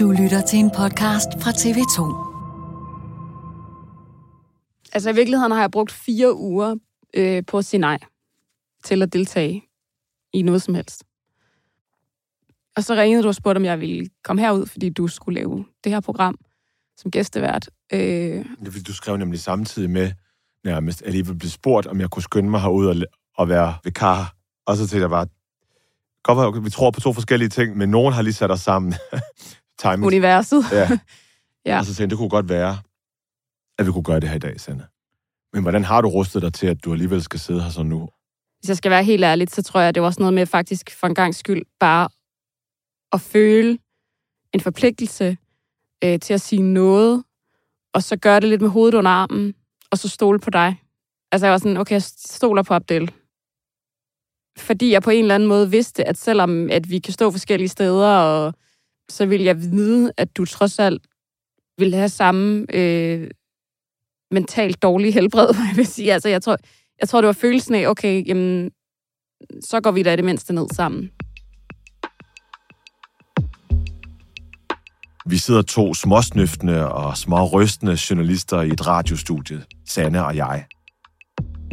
Du lytter til en podcast fra TV2. Altså i virkeligheden har jeg brugt fire uger øh, på at sige nej til at deltage i noget som helst. Og så ringede du og spurgte, om jeg ville komme herud, fordi du skulle lave det her program som gæstevært. Øh, du skrev nemlig samtidig med, nærmest, at jeg blev spurgt, om jeg kunne skynde mig herud og, og være vikar. Og så tænkte jeg bare, godt vi tror på to forskellige ting, men nogen har lige sat os sammen. Timing. universet. Ja. Ja. Og så tænkte jeg, det kunne godt være, at vi kunne gøre det her i dag, Sanne. Men hvordan har du rustet dig til, at du alligevel skal sidde her så nu? Hvis jeg skal være helt ærlig, så tror jeg, det var også noget med faktisk for en gang skyld bare at føle en forpligtelse øh, til at sige noget, og så gøre det lidt med hovedet under armen, og så stole på dig. Altså jeg var sådan, okay, jeg stoler på Abdel. Fordi jeg på en eller anden måde vidste, at selvom at vi kan stå forskellige steder, og så vil jeg vide, at du trods alt vil have samme øh, mentalt dårlige helbred, jeg vil sige. Altså, jeg tror, jeg tror, det var følelsen af, okay, jamen, så går vi da i det mindste ned sammen. Vi sidder to småsnøftende og smårystende journalister i et radiostudie, Sanne og jeg.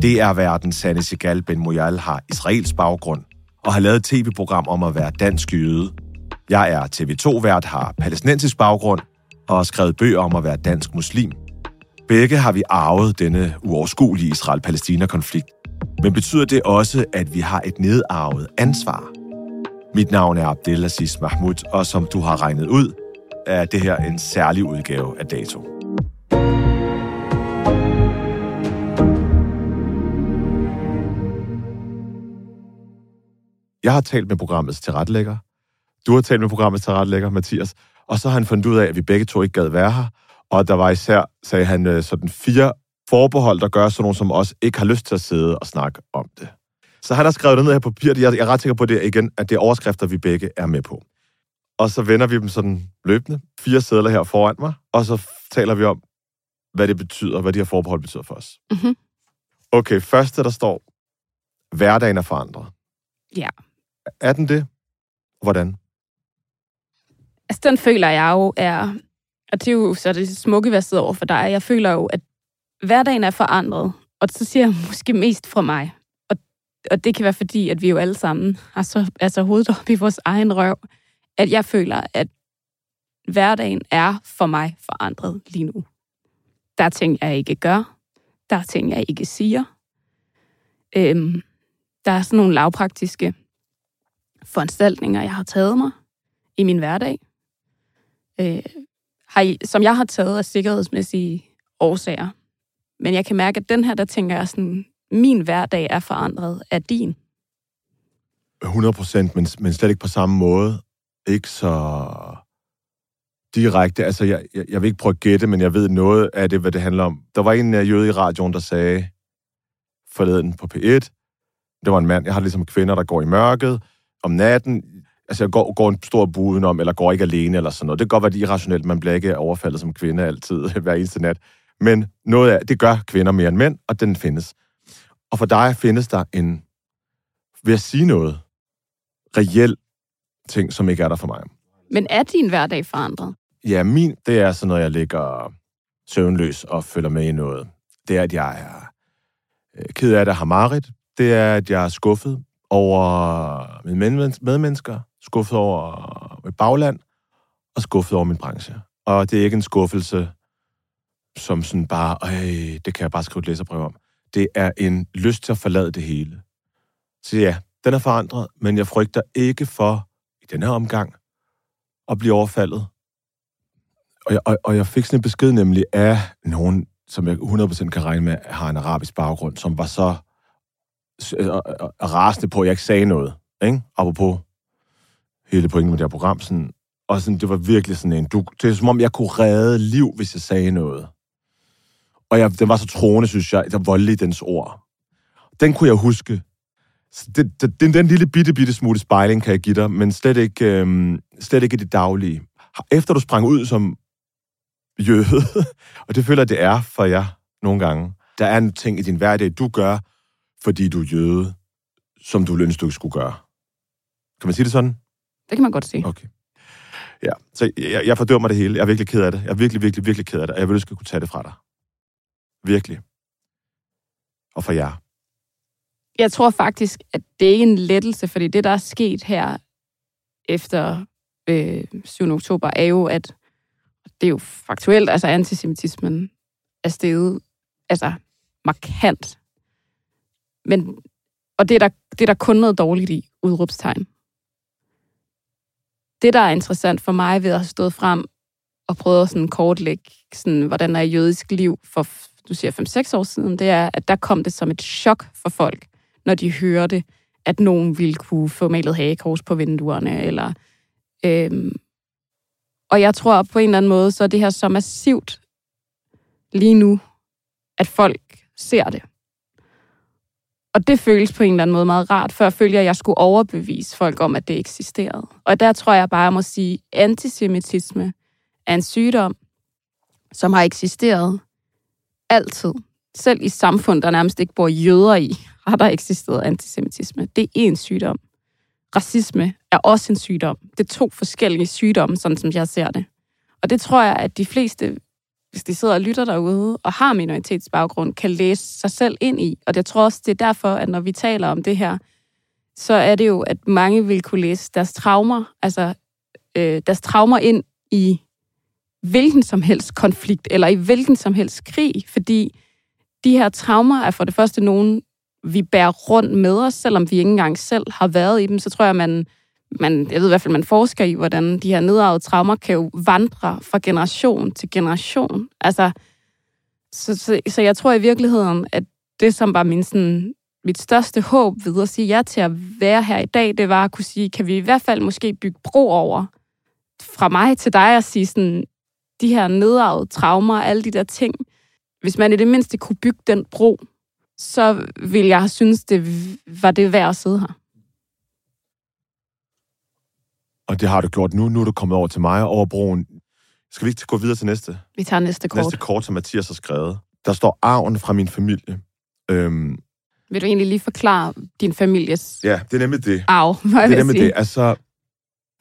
Det er verden Sanne Sigal Ben Moyal har israelsk baggrund og har lavet et tv-program om at være dansk jøde. Jeg er TV2-vært, har palæstinensisk baggrund og har skrevet bøger om at være dansk muslim. Begge har vi arvet denne uoverskuelige Israel-Palæstina-konflikt. Men betyder det også, at vi har et nedarvet ansvar? Mit navn er Abdelaziz Mahmoud, og som du har regnet ud, er det her en særlig udgave af Dato. Jeg har talt med programmets tilrettelægger. Du har talt med programmets tilrettelægger, Mathias. Og så har han fundet ud af, at vi begge to ikke gad være her. Og der var især, sagde han, øh, sådan fire forbehold, der gør sådan nogen som os ikke har lyst til at sidde og snakke om det. Så han har skrevet det ned her på papir. Jeg er ret sikker på det igen, at det er overskrifter, vi begge er med på. Og så vender vi dem sådan løbende. Fire sædler her foran mig. Og så taler vi om, hvad det betyder, hvad de her forbehold betyder for os. Mhm. Okay, første der står, hverdagen er forandret. Ja. Er den det? Hvordan? Altså, den føler jeg jo er... Og det er jo så det smukke hvad at over for dig. Jeg føler jo, at hverdagen er forandret. Og så siger jeg måske mest fra mig. Og, og det kan være fordi, at vi jo alle sammen har så, altså hovedet op i vores egen røv. At jeg føler, at hverdagen er for mig forandret lige nu. Der er ting, jeg ikke gør. Der er ting, jeg ikke siger. Øhm, der er sådan nogle lavpraktiske foranstaltninger, jeg har taget mig i min hverdag, øh, har I, som jeg har taget af sikkerhedsmæssige årsager. Men jeg kan mærke, at den her, der tænker jeg sådan, min hverdag er forandret af din. 100 procent, men, men slet ikke på samme måde. Ikke så direkte. Altså, jeg, jeg, jeg vil ikke prøve at gætte, men jeg ved noget af det, hvad det handler om. Der var en øh, jøde i radioen, der sagde forleden på P1, det var en mand, jeg har ligesom kvinder, der går i mørket om natten. Altså, går, går en stor bu udenom, eller går ikke alene, eller sådan noget. Det kan godt være, det er irrationelt. Man bliver ikke overfaldet som kvinde altid, hver eneste nat. Men noget af, det gør kvinder mere end mænd, og den findes. Og for dig findes der en, vil jeg sige noget, reel ting, som ikke er der for mig. Men er din hverdag forandret? Ja, min, det er sådan noget, jeg ligger søvnløs og følger med i noget. Det er, at jeg er øh, ked af det, har marit. Det er, at jeg er skuffet over mine medmennesker, skuffet over mit bagland, og skuffet over min branche. Og det er ikke en skuffelse, som sådan bare, øh, det kan jeg bare skrive et læserbrev om. Det er en lyst til at forlade det hele. Så ja, den er forandret, men jeg frygter ikke for, i den her omgang, at blive overfaldet. Og jeg, og, og jeg fik sådan en besked nemlig af nogen, som jeg 100% kan regne med, har en arabisk baggrund, som var så øh, øh, øh rasende på, at jeg ikke sagde noget. Ikke? Apropos hele pointen med det her program. Sådan, og sådan, det var virkelig sådan en... Du, det er som om, jeg kunne redde liv, hvis jeg sagde noget. Og jeg, den var så troende, synes jeg, der voldelig dens ord. Den kunne jeg huske. Så det, det, den, den lille bitte, bitte smule spejling kan jeg give dig, men slet ikke, øhm, slet ikke det daglige. Efter du sprang ud som jøde, og det føler jeg, det er for jer nogle gange, der er en ting i din hverdag, du gør, fordi du er jøde, som du ønsker, du skulle gøre. Kan man sige det sådan? Det kan man godt sige. Okay. Ja, så jeg, jeg fordømmer det hele. Jeg er virkelig ked af det. Jeg er virkelig, virkelig, virkelig ked af det, og jeg vil ønske, at jeg kunne tage det fra dig. Virkelig. Og for jer. Jeg tror faktisk, at det er en lettelse, fordi det, der er sket her efter øh, 7. oktober, er jo, at det er jo faktuelt, altså antisemitismen er steget altså markant. Men, og det er, der, det er der kun noget dårligt i, udråbstegn. Det, der er interessant for mig ved at have stået frem og prøvet at sådan kortlægge, sådan, hvordan er jødisk liv for, du siger 5-6 år siden, det er, at der kom det som et chok for folk, når de hørte, at nogen ville kunne få malet hagekors på vinduerne, eller øhm, og jeg tror på en eller anden måde, så er det her så massivt lige nu, at folk ser det. Og det føles på en eller anden måde meget rart. Før følte jeg, at jeg skulle overbevise folk om, at det eksisterede. Og der tror jeg bare, jeg må sige, at antisemitisme er en sygdom, som har eksisteret altid. Selv i samfund, der nærmest ikke bor jøder i, har der eksisteret antisemitisme. Det er en sygdom racisme er også en sygdom. Det er to forskellige sygdomme, sådan som jeg ser det. Og det tror jeg, at de fleste, hvis de sidder og lytter derude og har minoritetsbaggrund, kan læse sig selv ind i. Og jeg tror også, det er derfor, at når vi taler om det her, så er det jo, at mange vil kunne læse deres traumer, altså øh, deres traumer ind i hvilken som helst konflikt, eller i hvilken som helst krig, fordi de her traumer er for det første nogen, vi bærer rundt med os, selvom vi ikke engang selv har været i dem, så tror jeg, man, man jeg ved i hvert fald, man forsker i, hvordan de her nedarvede traumer kan jo vandre fra generation til generation. Altså, så, så, så jeg tror i virkeligheden, at det, som var min, sådan, mit største håb ved at sige ja til at være her i dag, det var at kunne sige, kan vi i hvert fald måske bygge bro over fra mig til dig og sige sådan, de her nedarvede traumer, alle de der ting, hvis man i det mindste kunne bygge den bro, så ville jeg synes, det var det værd at sidde her. Og det har du gjort nu. Nu er du kommet over til mig over broen. Skal vi ikke gå videre til næste? Vi tager næste kort. Næste kort, som Mathias har skrevet. Der står arven fra min familie. Øhm, vil du egentlig lige forklare din families Ja, det er nemlig det. arv, Det er nemlig sige. det. Altså,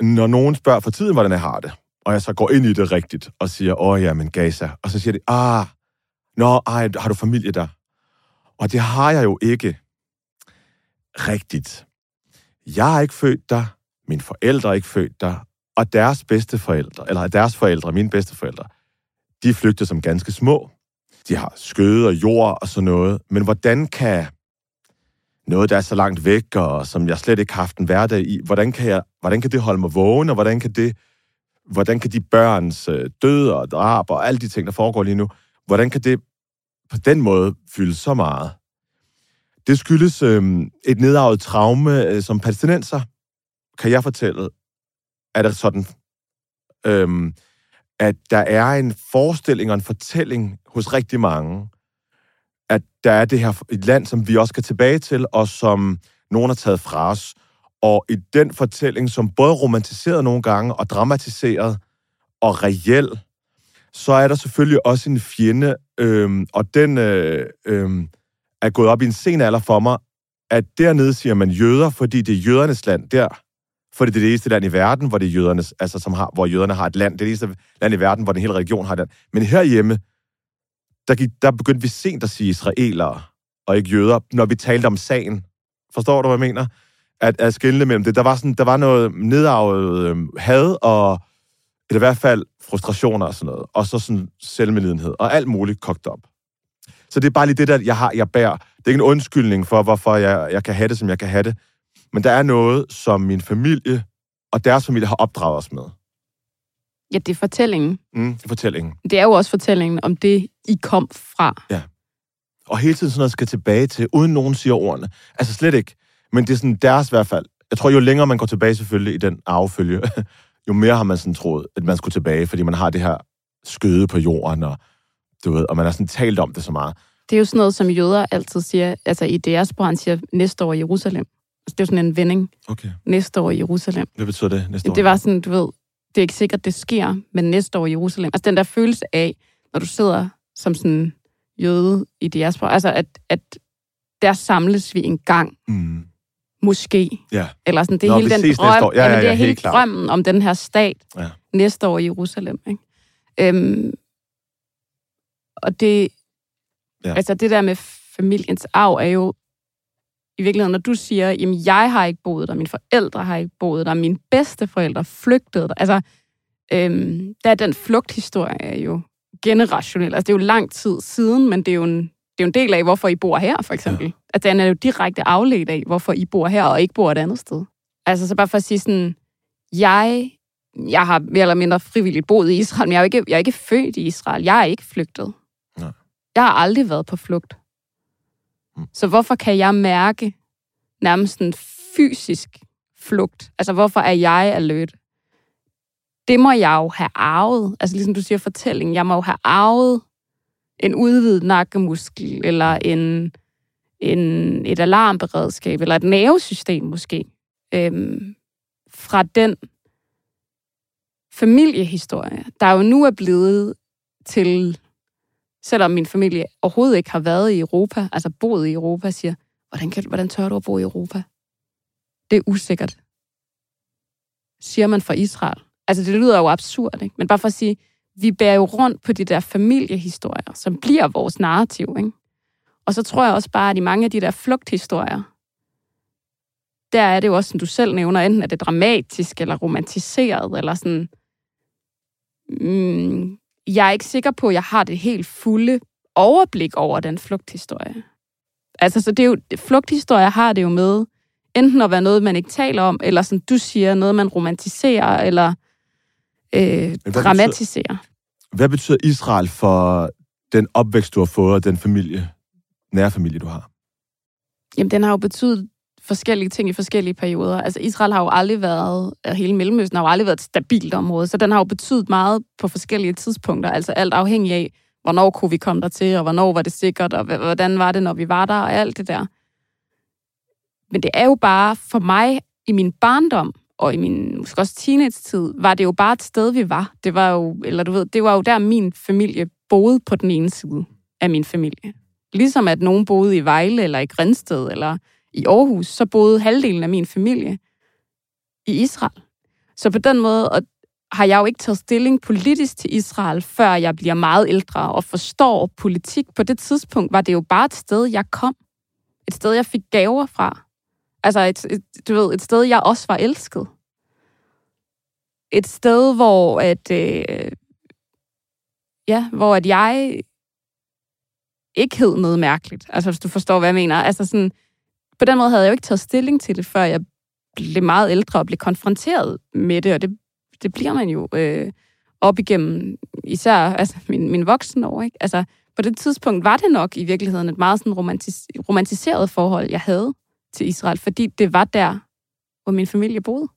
når nogen spørger for tiden, hvordan jeg har det, og jeg så går ind i det rigtigt og siger, åh ja, men Gaza, og så siger de, ah, nå, ej, har du familie der? Og det har jeg jo ikke rigtigt. Jeg er ikke født der, mine forældre er ikke født der, og deres bedste forældre, eller deres forældre, mine bedste forældre, de flygtede som ganske små. De har skøde og jord og sådan noget. Men hvordan kan noget, der er så langt væk, og som jeg slet ikke har haft en hverdag i, hvordan kan, jeg, hvordan kan det holde mig vågen, og hvordan kan, det, hvordan kan de børns øh, død og drab og alle de ting, der foregår lige nu, hvordan kan det på den måde fylde så meget. Det skyldes øh, et nedarvet traume øh, som palæstinenser, kan jeg fortælle, er det sådan, øhm, at der er en forestilling og en fortælling hos rigtig mange, at der er det her et land, som vi også skal tilbage til, og som nogen har taget fra os. Og i den fortælling, som både romantiseret nogle gange og dramatiseret og reel, så er der selvfølgelig også en fjende, øhm, og den øh, øh, er gået op i en sen alder for mig, at dernede siger man jøder, fordi det er jødernes land der for det er det eneste land i verden, hvor, det er jødernes, altså som har, hvor jøderne har et land. Det er det eneste land i verden, hvor den hele religion har et land. Men herhjemme, der, gik, der begyndte vi sent at sige israelere og ikke jøder, når vi talte om sagen. Forstår du, hvad jeg mener? At, at skille mellem det. Der var, sådan, der var noget nedarvet øh, had og eller i hvert fald frustrationer og sådan noget. Og så sådan selvmedlidenhed og alt muligt kogt op. Så det er bare lige det der, jeg har, jeg bærer. Det er ikke en undskyldning for, hvorfor jeg, jeg kan have det, som jeg kan have det. Men der er noget, som min familie og deres familie har opdraget os med. Ja, det er fortællingen. Mm, det er fortællingen. Det er jo også fortællingen om det, I kom fra. Ja. Og hele tiden sådan noget skal tilbage til, uden nogen siger ordene. Altså slet ikke. Men det er sådan deres i hvert fald. Jeg tror, jo længere man går tilbage selvfølgelig i den arvefølge, jo mere har man sådan troet, at man skulle tilbage, fordi man har det her skøde på jorden, og, du ved, og man har sådan talt om det så meget. Det er jo sådan noget, som jøder altid siger, altså i deres sprog, han siger næste år i Jerusalem. Altså, det er sådan en vending. Okay. Næste år i Jerusalem. Hvad betyder det næste år? Det var sådan, du ved, det er ikke sikkert, det sker, men næste år i Jerusalem. Altså den der følelse af, når du sidder som sådan jøde i diaspora, altså at, at der samles vi en gang, Mm. måske. Ja. Eller sådan, det er Nå, hele den drøm. Ja, jamen, ja, det er ja, hele helt klart. drømmen om den her stat Ja. næste år i Jerusalem. Ikke? Øhm, og det, Ja. ja. altså det der med familiens arv er jo i virkeligheden, når du siger, jamen jeg har ikke boet der, mine forældre har ikke boet der, mine bedsteforældre flygtede der. Altså, øhm, der er den flugthistorie er jo generationel. Altså det er jo lang tid siden, men det er jo en, det er jo en del af, hvorfor I bor her, for eksempel. Ja. Altså den er jo direkte afledt af, hvorfor I bor her, og ikke bor et andet sted. Altså så bare for at sige sådan, jeg, jeg har mere eller mindre frivilligt boet i Israel, men jeg er ikke, jeg er ikke født i Israel. Jeg er ikke flygtet. Nej. Jeg har aldrig været på flugt. Mm. Så hvorfor kan jeg mærke nærmest en fysisk flugt? Altså, hvorfor er jeg alert? Det må jeg jo have arvet. Altså, ligesom du siger fortælling. Jeg må jo have arvet en udvidet nakkemuskel, eller en, en, et alarmberedskab, eller et nervesystem måske, øhm, fra den familiehistorie, der jo nu er blevet til, selvom min familie overhovedet ikke har været i Europa, altså boet i Europa, siger, hvordan, kan, hvordan tør du at bo i Europa? Det er usikkert. Siger man fra Israel. Altså, det lyder jo absurd, ikke? Men bare for at sige, vi bærer jo rundt på de der familiehistorier, som bliver vores narrativ, ikke? Og så tror jeg også bare, at i mange af de der flugthistorier, der er det jo også, som du selv nævner, enten er det dramatisk eller romantiseret, eller sådan... Mm, jeg er ikke sikker på, at jeg har det helt fulde overblik over den flugthistorie. Altså, så det er jo, flugthistorier har det jo med, enten at være noget, man ikke taler om, eller som du siger, noget, man romantiserer, eller øh, betyder- dramatiserer. Hvad betyder Israel for den opvækst, du har fået, og den familie, nære familie, du har? Jamen, den har jo betydet forskellige ting i forskellige perioder. Altså, Israel har jo aldrig været, hele Mellemøsten har jo aldrig været et stabilt område, så den har jo betydet meget på forskellige tidspunkter. Altså alt afhængig af, hvornår kunne vi komme der til, og hvornår var det sikkert, og hvordan var det, når vi var der, og alt det der. Men det er jo bare for mig i min barndom, og i min måske også teenage-tid, var det jo bare et sted, vi var. Det var jo, eller du ved, det var jo der, min familie boede på den ene side af min familie. Ligesom at nogen boede i Vejle, eller i Grænsted, eller i Aarhus, så boede halvdelen af min familie i Israel. Så på den måde og har jeg jo ikke taget stilling politisk til Israel, før jeg bliver meget ældre og forstår politik. På det tidspunkt var det jo bare et sted, jeg kom. Et sted, jeg fik gaver fra. Altså, et, et, du ved, et sted, jeg også var elsket. Et sted, hvor at, øh, ja, hvor at jeg ikke hed noget mærkeligt. Altså, hvis du forstår, hvad jeg mener. Altså, sådan, på den måde havde jeg jo ikke taget stilling til det, før jeg blev meget ældre og blev konfronteret med det, og det, det bliver man jo øh, op igennem, især altså, min, min voksne år. Ikke? Altså, på det tidspunkt var det nok i virkeligheden et meget sådan romantis- romantiseret forhold, jeg havde til Israel, fordi det var der, hvor min familie boede.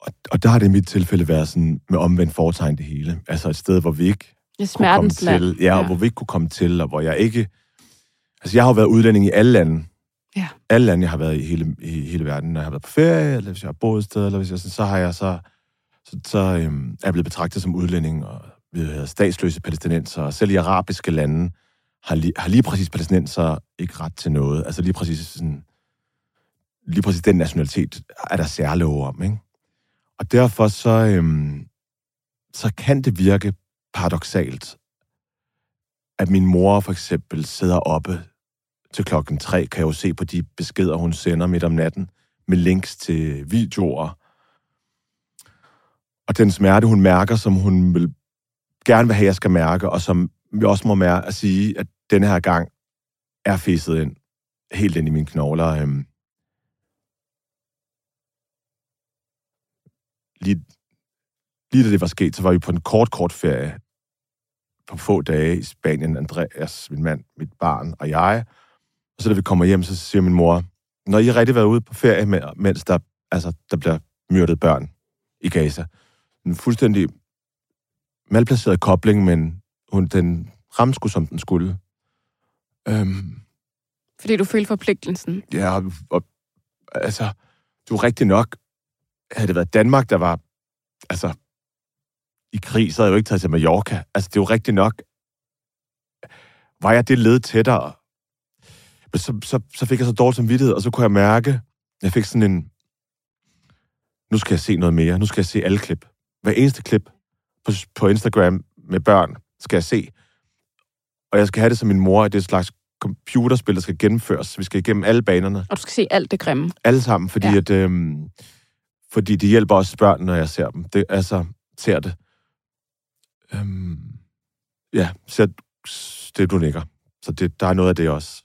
Og, og der har det i mit tilfælde været sådan med omvendt foretegn det hele. Altså et sted, hvor vi ikke kunne komme land. til. Ja, og hvor vi ikke kunne komme til, og hvor jeg ikke... Altså, jeg har jo været udlænding i alle lande. Ja. Alle lande, jeg har været i hele, i hele verden, når jeg har været på ferie, eller hvis jeg har boet et sted, eller hvis jeg, så har jeg så, så, så øhm, er jeg blevet betragtet som udlænding, og vi har statsløse palæstinenser, og selv i arabiske lande har, li, har lige præcis palæstinenser ikke ret til noget. Altså lige præcis sådan, lige præcis den nationalitet er der særlove om, ikke? Og derfor så, øhm, så kan det virke paradoxalt, at min mor for eksempel sidder oppe til klokken tre, kan jeg jo se på de beskeder, hun sender midt om natten, med links til videoer. Og den smerte, hun mærker, som hun vil gerne vil have, jeg skal mærke, og som vi også må mærke at sige, at denne her gang er fisset ind, helt ind i mine knogler. Øhm, lige, lige da det var sket, så var vi på en kort, kort ferie på få dage i Spanien. Andreas, min mand, mit barn og jeg. Og så da vi kommer hjem, så siger min mor, når I har rigtig været ude på ferie, mens der, altså, der bliver myrdet børn i Gaza. En fuldstændig malplaceret kobling, men hun, den ramte sgu, som den skulle. Øhm, Fordi du følte forpligtelsen. Ja, og, og altså, du er rigtig nok, havde det været Danmark, der var altså, i krig, så havde jeg jo ikke taget til Mallorca. Altså, det er jo rigtigt nok, var jeg det led tættere. Men så, så, så fik jeg så dårlig samvittighed, og så kunne jeg mærke, jeg fik sådan en, nu skal jeg se noget mere, nu skal jeg se alle klip. Hver eneste klip på, på Instagram med børn skal jeg se. Og jeg skal have det som min mor, at det er et slags computerspil, der skal gennemføres. Vi skal igennem alle banerne. Og du skal se alt det grimme. Alle sammen, fordi, ja. at, øhm, fordi det hjælper også børn, når jeg ser dem. Det, altså, ser det. Øhm, ja, så det du nikker. Så det, der er noget af det også.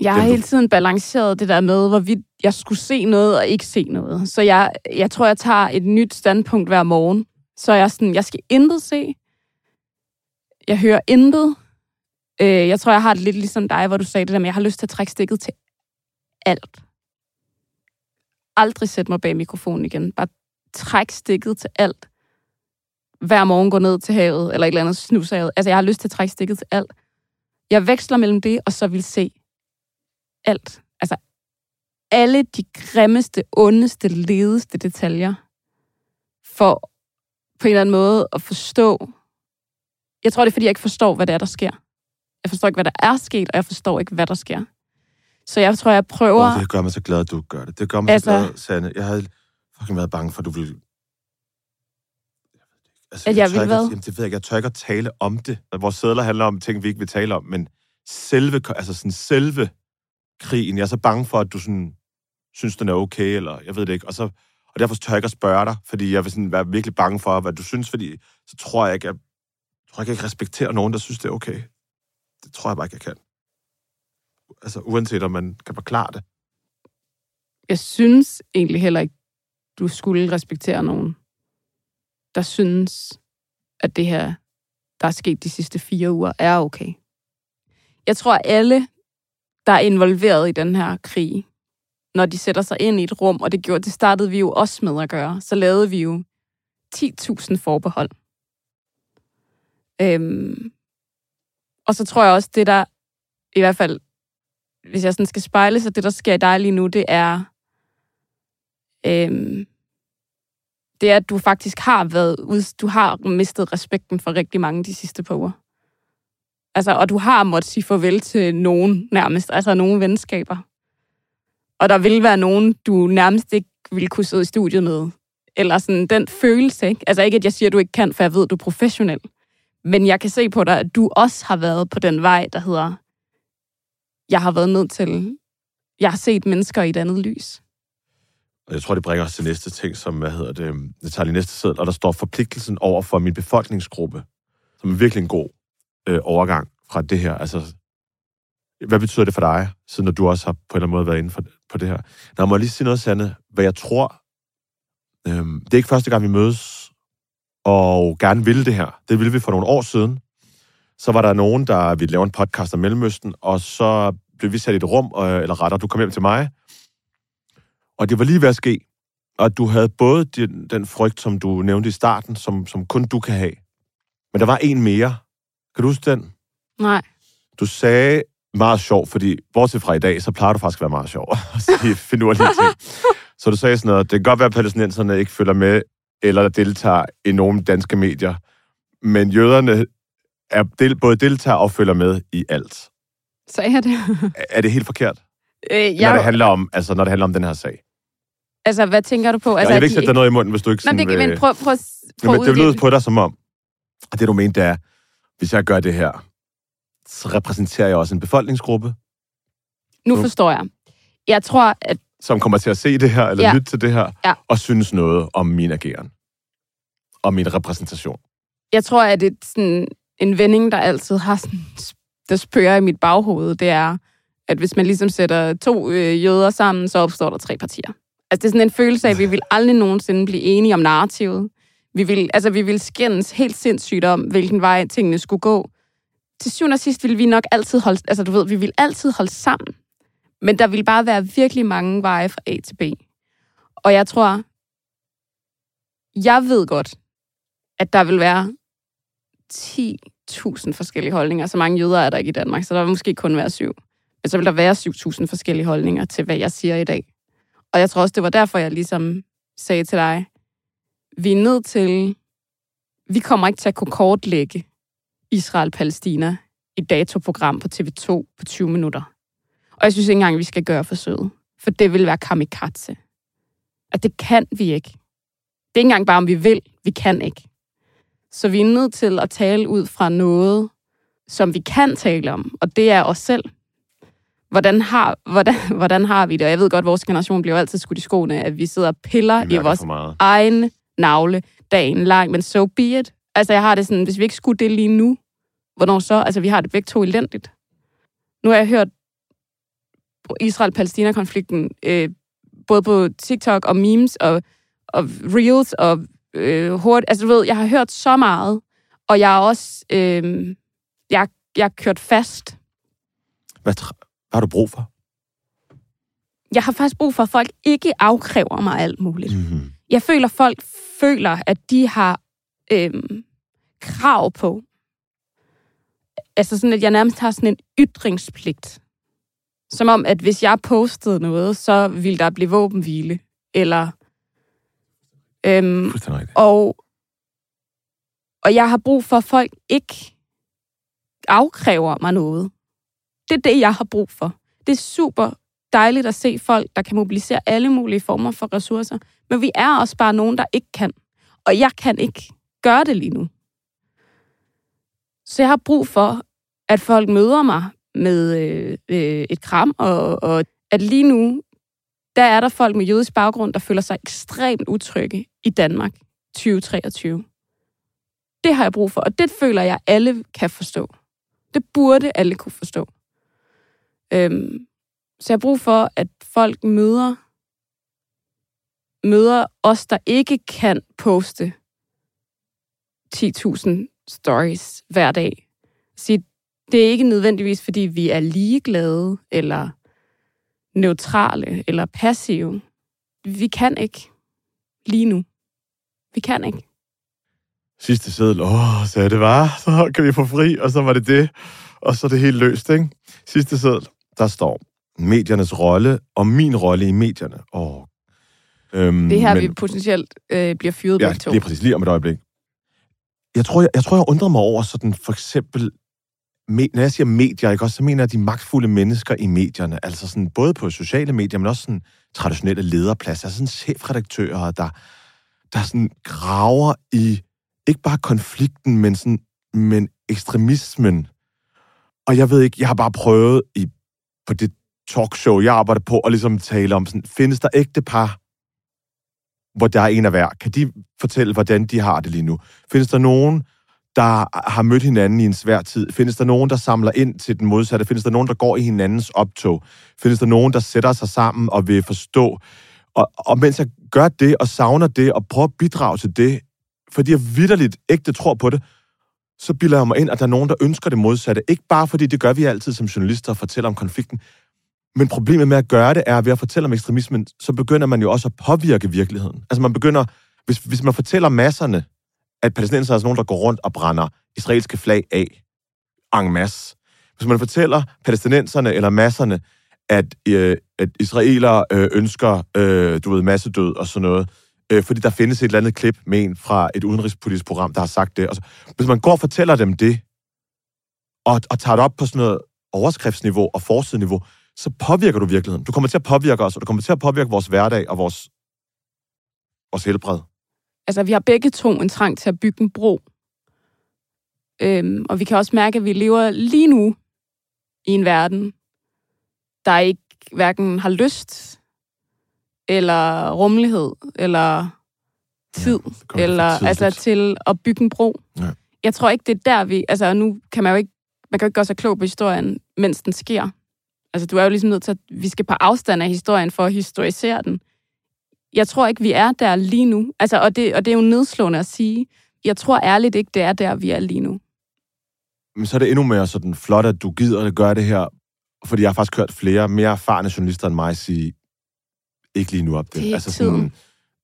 Jeg har hele tiden balanceret det der med, hvorvidt jeg skulle se noget og ikke se noget. Så jeg, jeg tror, jeg tager et nyt standpunkt hver morgen. Så jeg sådan, jeg skal intet se. Jeg hører intet. Øh, jeg tror, jeg har det lidt ligesom dig, hvor du sagde det der med, jeg har lyst til at trække stikket til alt. Aldrig sætte mig bag mikrofonen igen. Bare træk stikket til alt. Hver morgen gå ned til havet, eller et eller andet snushavet. Altså, jeg har lyst til at trække stikket til alt. Jeg veksler mellem det, og så vil se alt. Altså, alle de grimmeste, ondeste, ledeste detaljer. For på en eller anden måde at forstå. Jeg tror, det er, fordi jeg ikke forstår, hvad det er, der sker. Jeg forstår ikke, hvad der er sket, og jeg forstår ikke, hvad der sker. Så jeg tror, jeg prøver... Oh, det gør mig så glad, at du gør det. Det gør mig altså... så glad, Sanne. Jeg havde fucking været bange for, at du ville... Altså, at jeg, jeg vil hvad? Jamen, det ved jeg. Jeg tør ikke at tale om det. Vores sædler handler om ting, vi ikke vil tale om, men selve, altså sådan selve krigen, jeg er så bange for, at du sådan, synes, den er okay, eller jeg ved det ikke. Og, så, og derfor tør jeg ikke at spørge dig, fordi jeg vil sådan være virkelig bange for, hvad du synes, fordi så tror jeg ikke, jeg, tror jeg ikke, jeg respekterer nogen, der synes, det er okay. Det tror jeg bare ikke, jeg kan. Altså, uanset om man kan forklare det. Jeg synes egentlig heller ikke, du skulle respektere nogen, der synes, at det her, der er sket de sidste fire uger, er okay. Jeg tror, at alle, der er involveret i den her krig, når de sætter sig ind i et rum, og det, gjorde, det startede vi jo også med at gøre, så lavede vi jo 10.000 forbehold. Øhm, og så tror jeg også, det der, i hvert fald, hvis jeg sådan skal spejle sig, det der sker i dig lige nu, det er, øhm, det er, at du faktisk har været, du har mistet respekten for rigtig mange de sidste par uger. Altså, og du har måttet sige farvel til nogen nærmest, altså nogle venskaber. Og der vil være nogen, du nærmest ikke vil kunne sidde i studiet med. Eller sådan den følelse, ikke? Altså ikke, at jeg siger, at du ikke kan, for jeg ved, at du er professionel. Men jeg kan se på dig, at du også har været på den vej, der hedder, jeg har været nødt til, jeg har set mennesker i et andet lys. Og jeg tror, det bringer os til næste ting, som, hvad hedder det, jeg tager lige næste sæd, og der står forpligtelsen over for min befolkningsgruppe, som er virkelig en god øh, overgang fra det her. Altså, hvad betyder det for dig, siden du også har på en eller anden måde været inde for, på det her? Nå, må jeg lige sige noget, Sande, hvad jeg tror, øh, det er ikke første gang, vi mødes og gerne ville det her. Det ville vi for nogle år siden. Så var der nogen, der ville lave en podcast om Mellemøsten, og så blev vi sat i et rum, øh, eller retter, du kom hjem til mig, og det var lige ved at ske, og du havde både den, den frygt, som du nævnte i starten, som, som kun du kan have. Men der var en mere. Kan du huske den? Nej. Du sagde, meget sjov, fordi bortset fra i dag, så plejer du faktisk at være meget sjov at sige finurlige ting. Så du sagde sådan noget, det kan godt være, at palæstinenserne ikke følger med eller deltager i nogle danske medier, men jøderne er del, både deltager og følger med i alt. Sagde jeg det? Er- det helt forkert, øh, når jeg, det handler om, altså når det handler om den her sag? Altså, hvad tænker du på? Altså, jeg vil ikke sætte dig noget i munden, hvis du ikke Nej, sådan det, men prøv, prøv, prøv, prøv at det uddybe. på dig som om, at det du mente det er, hvis jeg gør det her, så repræsenterer jeg også en befolkningsgruppe, Nu forstår jeg. Jeg tror, at som kommer til at se det her, eller ja. Ja. lytte til det her, Ja. og synes noget om min ageren. Og min repræsentation. jeg tror, at det sådan, en vending, der altid har sådan, der spørger i mit baghoved, det er, at hvis man ligesom sætter to øh, jøder sammen, så opstår der tre partier. Altså, det er sådan en følelse af, at vi vil aldrig nogensinde blive enige om narrativet. Vi vil, altså, vi vil skændes helt sindssygt om, hvilken vej tingene skulle gå. Til syvende og sidst vil vi nok altid holde, altså du ved, vi vil altid holde sammen. Men der vil bare være virkelig mange veje fra A til B. Og jeg tror, jeg ved godt, at der vil være 10.000 forskellige holdninger. Så mange jøder er der ikke i Danmark, så der vil måske kun være syv. Men så vil der være 7.000 forskellige holdninger til, hvad jeg siger i dag. Og jeg tror også, det var derfor, jeg ligesom sagde til dig, vi er nødt til, vi kommer ikke til at kunne kortlægge Israel-Palæstina i datoprogram på TV2 på 20 minutter. Og jeg synes ikke engang, vi skal gøre forsøget, for det vil være kamikaze. At det kan vi ikke. Det er ikke engang bare, om vi vil. Vi kan ikke. Så vi er nødt til at tale ud fra noget, som vi kan tale om, og det er os selv. Hvordan har, hvordan, hvordan har vi det? Og jeg ved godt, at vores generation bliver altid skudt i skoene, at vi sidder og piller i vores egen navle dagen lang, men so be it. Altså, jeg har det sådan, hvis vi ikke skulle det lige nu, hvornår så? Altså, vi har det begge to elendigt. Nu har jeg hørt Israel-Palæstina-konflikten, øh, både på TikTok og memes og, og reels og øh, hurtigt. Altså, du ved, jeg har hørt så meget, og jeg er også, øh, jeg, jeg er kørt fast. Hvad, hvad har du brug for? Jeg har faktisk brug for, at folk ikke afkræver mig alt muligt. Mm-hmm. jeg føler, folk føler, at de har øhm, krav på. Altså sådan, at jeg nærmest har sådan en ytringspligt. Som om, at hvis jeg postede noget, så ville der blive våbenhvile. Eller... Øhm, og, og jeg har brug for, at folk ikke afkræver mig noget. Det er det, jeg har brug for. Det er super dejligt at se folk, der kan mobilisere alle mulige former for ressourcer. Men vi er også bare nogen, der ikke kan. Og jeg kan ikke gøre det lige nu. Så jeg har brug for, at folk møder mig med øh, øh, et kram, og, og at lige nu, der er der folk med jødisk baggrund, der føler sig ekstremt utrygge i Danmark 2023. Det har jeg brug for, og det føler jeg, alle kan forstå. Det burde alle kunne forstå. Øhm, så jeg har brug for, at folk møder, møder os, der ikke kan poste 10.000 stories hver dag. Så det er ikke nødvendigvis, fordi vi er ligeglade, eller neutrale, eller passive. Vi kan ikke lige nu. Vi kan ikke. Sidste sædel, åh, så det var, så kan vi få fri, og så var det det. Og så er det helt løst, ikke? Sidste sædel, der står mediernes rolle og min rolle i medierne. Åh. Øhm, Det her, men- vi potentielt øh, bliver fyret Ja, begge to. lige præcis. Lige om et øjeblik. Jeg tror, jeg, jeg, tror, jeg undrer mig over sådan for eksempel, me, når jeg siger medier, ikke, også, så mener jeg de magtfulde mennesker i medierne. Altså sådan, både på sociale medier, men også sådan traditionelle lederpladser. Altså sådan chefredaktører, der, der sådan graver i ikke bare konflikten, men, sådan, men ekstremismen. Og jeg ved ikke, jeg har bare prøvet i, på det talkshow, jeg arbejder på, og ligesom tale om, sådan, findes der ægte par, hvor der er en af hver? Kan de fortælle, hvordan de har det lige nu? Findes der nogen, der har mødt hinanden i en svær tid? Findes der nogen, der samler ind til den modsatte? Findes der nogen, der går i hinandens optog? Findes der nogen, der sætter sig sammen og vil forstå? Og, og mens jeg gør det og savner det og prøver at bidrage til det, fordi jeg vidderligt ægte tror på det, så bilder jeg mig ind, at der er nogen, der ønsker det modsatte. Ikke bare fordi det gør vi altid som journalister og fortæller om konflikten, men problemet med at gøre det er, at ved at fortælle om ekstremismen, så begynder man jo også at påvirke virkeligheden. Altså man begynder, hvis, hvis man fortæller masserne, at palæstinenser er sådan nogen, der går rundt og brænder israelske flag af en masse. Hvis man fortæller palæstinenserne eller masserne, at, øh, at israelere øh, ønsker, øh, du ved, massedød og sådan noget, øh, fordi der findes et eller andet klip med en fra et udenrigspolitisk program, der har sagt det. Og så, hvis man går og fortæller dem det, og, og tager det op på sådan noget overskriftsniveau og forsideniveau, så påvirker du virkeligheden. Du kommer til at påvirke os, og du kommer til at påvirke vores hverdag og vores, vores helbred. Altså, vi har begge to en trang til at bygge en bro. Øhm, og vi kan også mærke, at vi lever lige nu i en verden, der ikke hverken har lyst, eller rummelighed, eller tid, Ja, eller altså til at bygge en bro. Ja. Jeg tror ikke, det er der, vi... Altså, nu kan man jo ikke, man kan jo ikke gøre sig klog på historien, mens den sker. Altså, du er jo ligesom nødt til, at vi skal på afstand af historien for at historisere den. Jeg tror ikke, vi er der lige nu. Altså, og det, og det er jo nedslående at sige. Jeg tror ærligt ikke, det er der, vi er lige nu. Men så er det endnu mere sådan flot, at du gider at gøre det her, fordi jeg har faktisk hørt flere mere erfarne journalister end mig sige, ikke lige nu op det. Det altså sådan, tiden.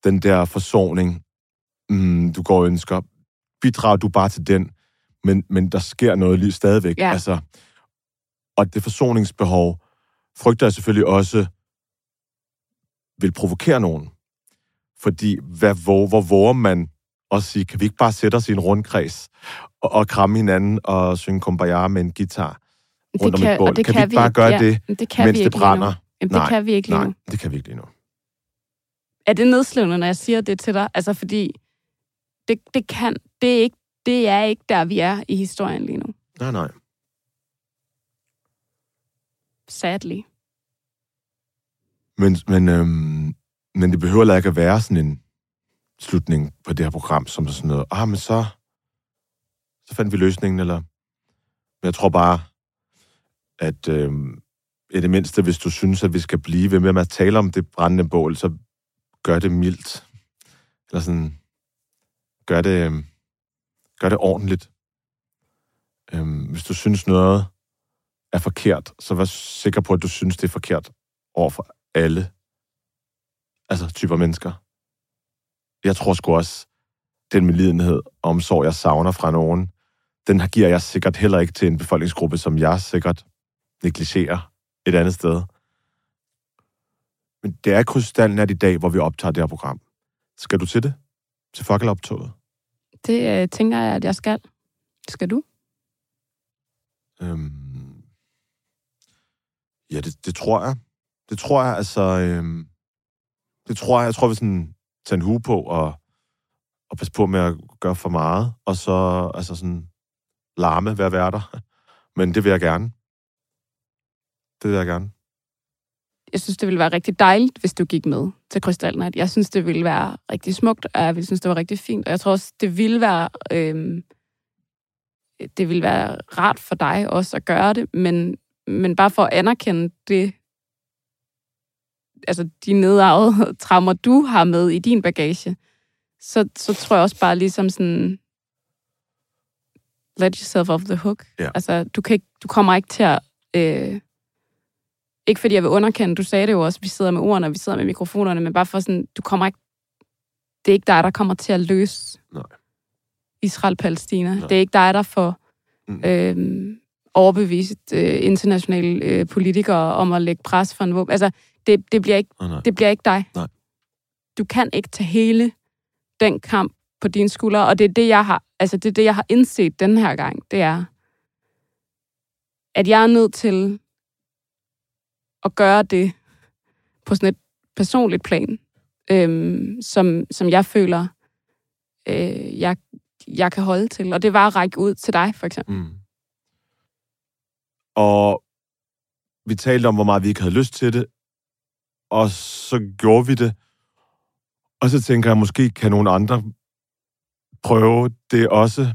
den der forsoning, mm, du går og ønsker, bidrager du bare til den, men, men der sker noget lige stadigvæk. Ja. Altså, og det forsoningsbehov frygter jeg selvfølgelig også vil provokere nogen. Fordi hvad, hvor, hvor våger man at sige, kan vi ikke bare sætte os i en rundkreds og, og kramme hinanden og synge kumbaya med en guitar rundt om et bål? det kan, kan vi ikke bare gøre ja, det, det kan mens vi det ikke nu. brænder? Jamen, Nej, det kan vi ikke lige Nej, nu. det kan vi ikke lige nu. Er det nedslående, når jeg siger det til dig? Altså, fordi det, det kan, det er, ikke, det er ikke der, vi er i historien lige nu. Nej, nej. Sadly. Men, men, øhm, men det behøver heller ikke at være sådan en slutning på det her program, som sådan noget, ah, men så, så fandt vi løsningen, eller... Men jeg tror bare, at øhm, i det mindste, hvis du synes, at vi skal blive ved med at tale om det brændende bål, så gør det mildt. Eller sådan, gør det, øhm, gør det ordentligt. Øhm, hvis du synes noget er forkert, så vær sikker på, at du synes, det er forkert over for alle altså typer mennesker. Jeg tror sgu også, den medlidenhed og omsorg, jeg savner fra nogen, den her giver jeg sikkert heller ikke til en befolkningsgruppe, som jeg sikkert negligerer et andet sted. Men det er krystalnat i dag, hvor vi optager det her program. Skal du til det? Til fakkeloptoget? Det øh, tænker jeg, at jeg skal. Skal du? Øhm, ja, det, det tror jeg. Det tror jeg, altså... Øhm, det tror jeg. Jeg tror, vi sådan tage en hue på og, og passe på med at gøre for meget, og så altså sådan larme, være værter. Men det vil jeg gerne. Det vil jeg gerne. Jeg synes, det ville være rigtig dejligt, hvis du gik med til Krystalnat. Jeg synes, det ville være rigtig smukt, og jeg ville synes, det var rigtig fint. Og jeg tror også, det ville være... Øhm, det ville være rart for dig også at gøre det, men, men bare for at anerkende det, altså de nedarvede traumer, du har med i din bagage, så, så tror jeg også bare ligesom sådan, let yourself off the hook. Ja. Altså, du, kan ikke, du kommer ikke til at... Øh, ikke fordi jeg vil underkende, du sagde det jo også, vi sidder med ordene, og vi sidder med mikrofonerne, men bare for sådan, du kommer ikke... Det er ikke dig, der kommer til at løse Nej. Israel-Palæstina. Nej. Det er ikke dig, der får Mm. øh, overbevist øh, internationale øh, politikere om at lægge pres for en våben. Altså, det, det, bliver ikke, Oh, nej. det bliver ikke dig. Nej. Du kan ikke tage hele den kamp på dine skuldre, og det er det, jeg har, altså det er det, jeg har indset den her gang, det er, at jeg er nødt til at gøre det på sådan et personligt plan, øhm, som, som jeg føler, øh, jeg, jeg kan holde til. Og det var at række ud til dig, for eksempel. Mm. Og vi talte om, hvor meget vi ikke havde lyst til det, og så gjorde vi det. Og så tænker jeg, måske kan nogle andre prøve det også.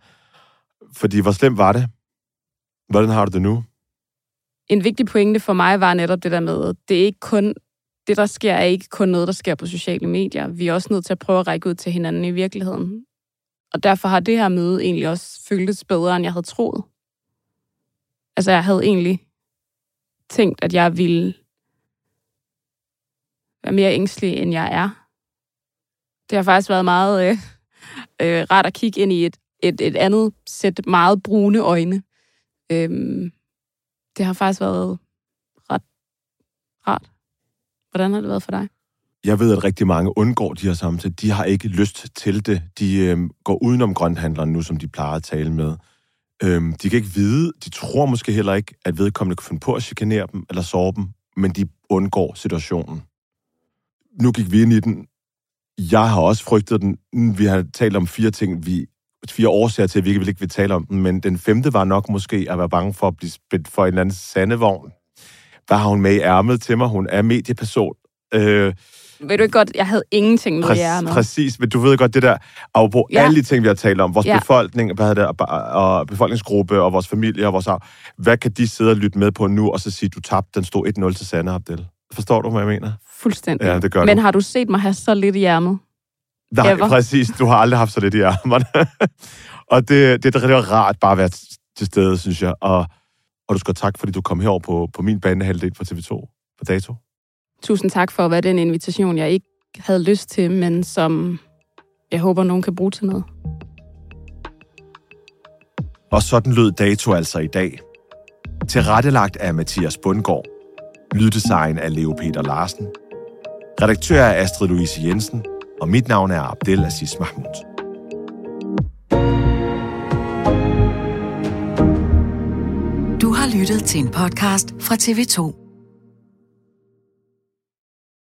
Fordi hvor slemt var det? Hvordan har du det nu? En vigtig pointe for mig var netop det der med, at det er ikke kun det, der sker, er ikke kun noget, der sker på sociale medier. Vi er også nødt til at prøve at række ud til hinanden i virkeligheden. Og derfor har det her møde egentlig også føltes bedre, end jeg havde troet. Altså, jeg havde egentlig tænkt, at jeg ville være mere ængstelig, end jeg er. Det har faktisk været meget øh, øh, rart at kigge ind i et, et, et andet sæt meget brune øjne. Øhm, det har faktisk været ret rart. Hvordan har det været for dig? Jeg ved, at rigtig mange undgår de her samtaler. De har ikke lyst til det. De øh, går udenom grønthandleren nu, som de plejer at tale med. Øhm, de kan ikke vide, de tror måske heller ikke, at vedkommende kan finde på at chikanere dem eller sove dem, men de undgår situationen. Nu gik vi ind i den. Jeg har også frygtet den. Vi har talt om fire ting, vi fire årsager til, at vi ikke vil tale om den, men den femte var nok måske at være bange for at blive spændt for en eller anden sandevogn. Hvad har hun med i ærmet til mig? Hun er medieperson. Øh, ved du ikke godt, jeg havde ingenting med Præ- med. Præcis, men du ved godt det der, på ja. alle de ting, vi har talt om, vores ja. befolkning, hvad det, og befolkningsgruppe, og vores familie, og vores arv, hvad kan de sidde og lytte med på nu, og så sige, du tabte, den stod 1-0 til Sanne Abdel. Forstår du, hvad jeg mener? Fuldstændig. Ja, det gør Men du. har du set mig have så lidt i ærmet? Nej, Ever? præcis. Du har aldrig haft så lidt i ærmet. og det, det, det, det var rart bare at være til stede, synes jeg. Og, og du skal tak, fordi du kom herover på, på min banehalvdel for TV2 på dato. Tusind tak for at være den invitation, jeg ikke havde lyst til, men som jeg håber, nogen kan bruge til noget. Og sådan lød dato altså i dag. Tilrettelagt af Mathias Bundgaard. Lyddesign af Leo Peter Larsen. Redaktør er Astrid Louise Jensen. Og mit navn er Abdel Aziz Mahmoud. Du har lyttet til en podcast fra TV2.